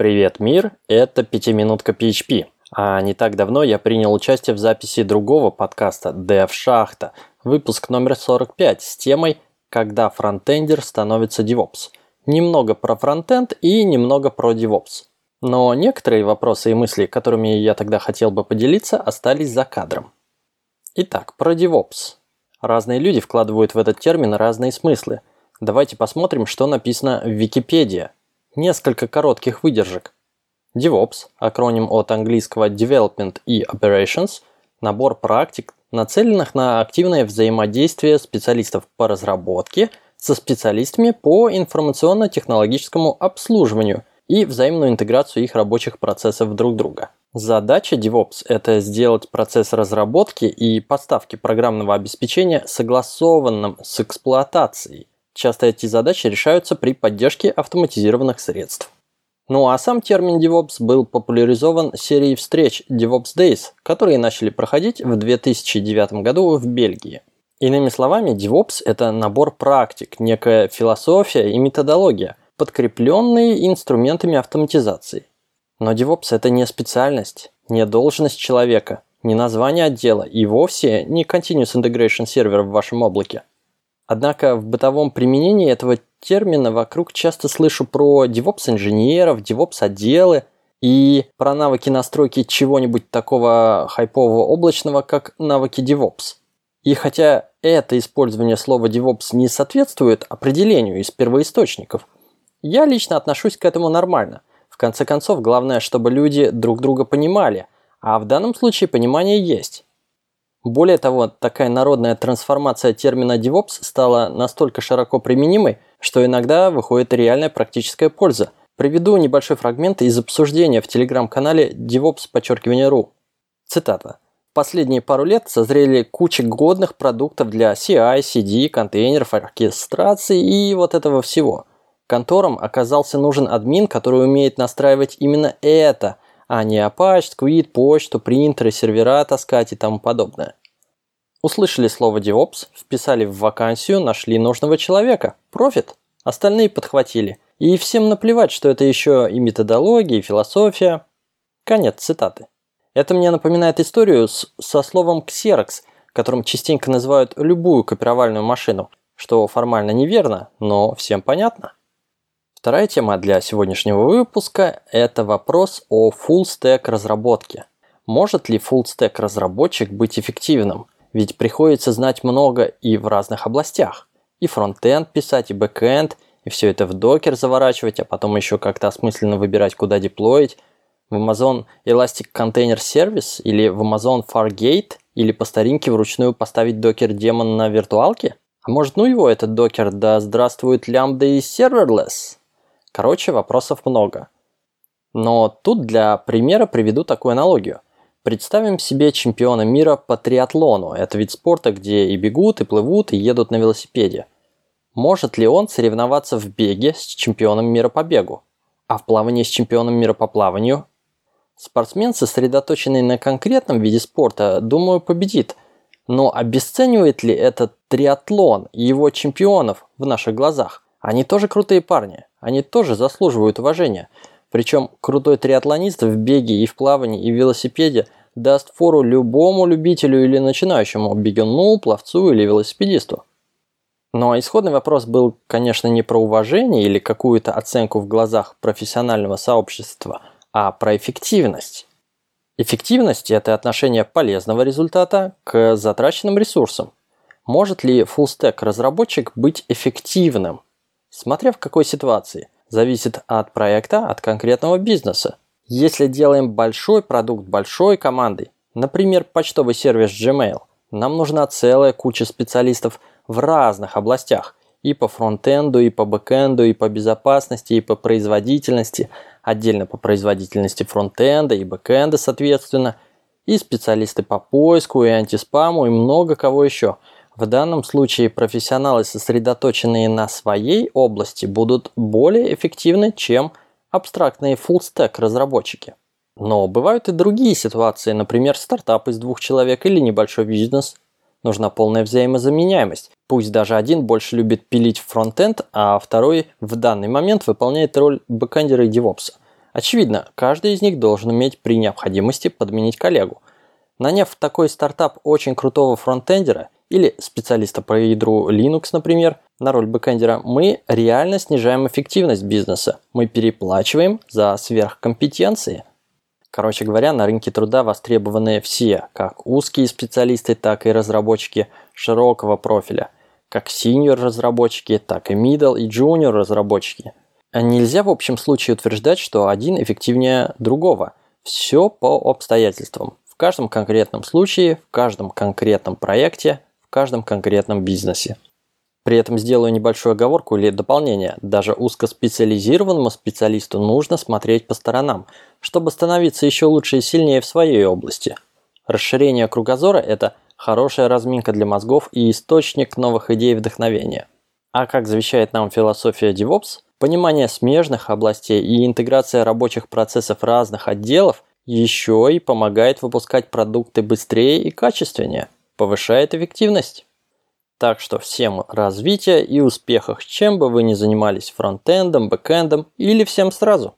Привет, мир! Это «Пятиминутка PHP». А не так давно я принял участие в записи другого подкаста «Dev Шахта», выпуск номер 45 с темой «Когда фронтендер становится DevOps». Немного про фронтенд и немного про DevOps. Но некоторые вопросы и мысли, которыми я тогда хотел бы поделиться, остались за кадром. Итак, про DevOps. Разные люди вкладывают в этот термин разные смыслы. Давайте посмотрим, что написано в Википедии – Несколько коротких выдержек. DevOps, акроним от английского Development и Operations, набор практик, нацеленных на активное взаимодействие специалистов по разработке со специалистами по информационно-технологическому обслуживанию и взаимную интеграцию их рабочих процессов друг друга. Задача DevOps – это сделать процесс разработки и поставки программного обеспечения согласованным с эксплуатацией, Часто эти задачи решаются при поддержке автоматизированных средств. Ну а сам термин DevOps был популяризован серией встреч DevOps Days, которые начали проходить в 2009 году в Бельгии. Иными словами, DevOps – это набор практик, некая философия и методология, подкрепленные инструментами автоматизации. Но DevOps – это не специальность, не должность человека, не название отдела и вовсе не Continuous Integration сервер в вашем облаке. Однако в бытовом применении этого термина вокруг часто слышу про DevOps-инженеров, DevOps-отделы и про навыки настройки чего-нибудь такого хайпового облачного, как навыки DevOps. И хотя это использование слова DevOps не соответствует определению из первоисточников, я лично отношусь к этому нормально. В конце концов, главное, чтобы люди друг друга понимали, а в данном случае понимание есть. Более того, такая народная трансформация термина DevOps стала настолько широко применимой, что иногда выходит реальная практическая польза. Приведу небольшой фрагмент из обсуждения в телеграм-канале DevOps подчеркивание.ру. Цитата. Последние пару лет созрели куча годных продуктов для CI, CD, контейнеров, оркестрации и вот этого всего. Конторам оказался нужен админ, который умеет настраивать именно это – а не Apache, Squid, почту, принтеры, сервера таскать и тому подобное. Услышали слово DevOps, вписали в вакансию, нашли нужного человека. Профит. Остальные подхватили. И всем наплевать, что это еще и методология, и философия. Конец цитаты. Это мне напоминает историю с, со словом Xerox, которым частенько называют любую копировальную машину, что формально неверно, но всем понятно. Вторая тема для сегодняшнего выпуска – это вопрос о full-stack разработке. Может ли full-stack разработчик быть эффективным? Ведь приходится знать много и в разных областях. И фронтенд писать, и бэкенд, и все это в Docker заворачивать, а потом еще как-то осмысленно выбирать, куда деплоить. В Amazon Elastic Container Service или в Amazon Fargate или по старинке вручную поставить Docker-демон на виртуалке? А может ну его этот докер, да здравствует лямбда и serverless? Короче, вопросов много. Но тут для примера приведу такую аналогию. Представим себе чемпиона мира по триатлону. Это вид спорта, где и бегут, и плывут, и едут на велосипеде. Может ли он соревноваться в беге с чемпионом мира по бегу? А в плавании с чемпионом мира по плаванию? Спортсмен, сосредоточенный на конкретном виде спорта, думаю, победит. Но обесценивает ли этот триатлон и его чемпионов в наших глазах? Они тоже крутые парни. Они тоже заслуживают уважения. Причем крутой триатлонист в беге и в плавании и в велосипеде даст фору любому любителю или начинающему бегуну, пловцу или велосипедисту. Но исходный вопрос был, конечно, не про уважение или какую-то оценку в глазах профессионального сообщества, а про эффективность. Эффективность – это отношение полезного результата к затраченным ресурсам. Может ли full-stack разработчик быть эффективным – Смотря в какой ситуации. Зависит от проекта, от конкретного бизнеса. Если делаем большой продукт большой командой, например, почтовый сервис Gmail, нам нужна целая куча специалистов в разных областях. И по фронтенду, и по бэкенду, и по безопасности, и по производительности. Отдельно по производительности фронтенда и бэкенда, соответственно. И специалисты по поиску, и антиспаму, и много кого еще – в данном случае профессионалы, сосредоточенные на своей области, будут более эффективны, чем абстрактные full-stack разработчики. Но бывают и другие ситуации, например, стартап из двух человек или небольшой бизнес. Нужна полная взаимозаменяемость. Пусть даже один больше любит пилить фронтенд, а второй в данный момент выполняет роль бэкэндера и девопса. Очевидно, каждый из них должен уметь при необходимости подменить коллегу. Наняв в такой стартап очень крутого фронтендера или специалиста по ядру Linux, например, на роль бэкэндера, мы реально снижаем эффективность бизнеса. Мы переплачиваем за сверхкомпетенции. Короче говоря, на рынке труда востребованы все, как узкие специалисты, так и разработчики широкого профиля, как senior разработчики, так и middle и junior разработчики. А нельзя в общем случае утверждать, что один эффективнее другого. Все по обстоятельствам. В каждом конкретном случае, в каждом конкретном проекте, каждом конкретном бизнесе. При этом сделаю небольшую оговорку или дополнение. Даже узкоспециализированному специалисту нужно смотреть по сторонам, чтобы становиться еще лучше и сильнее в своей области. Расширение кругозора – это хорошая разминка для мозгов и источник новых идей и вдохновения. А как завещает нам философия DevOps, понимание смежных областей и интеграция рабочих процессов разных отделов еще и помогает выпускать продукты быстрее и качественнее, повышает эффективность. Так что всем развития и успехов, чем бы вы ни занимались фронтендом, бэкендом или всем сразу.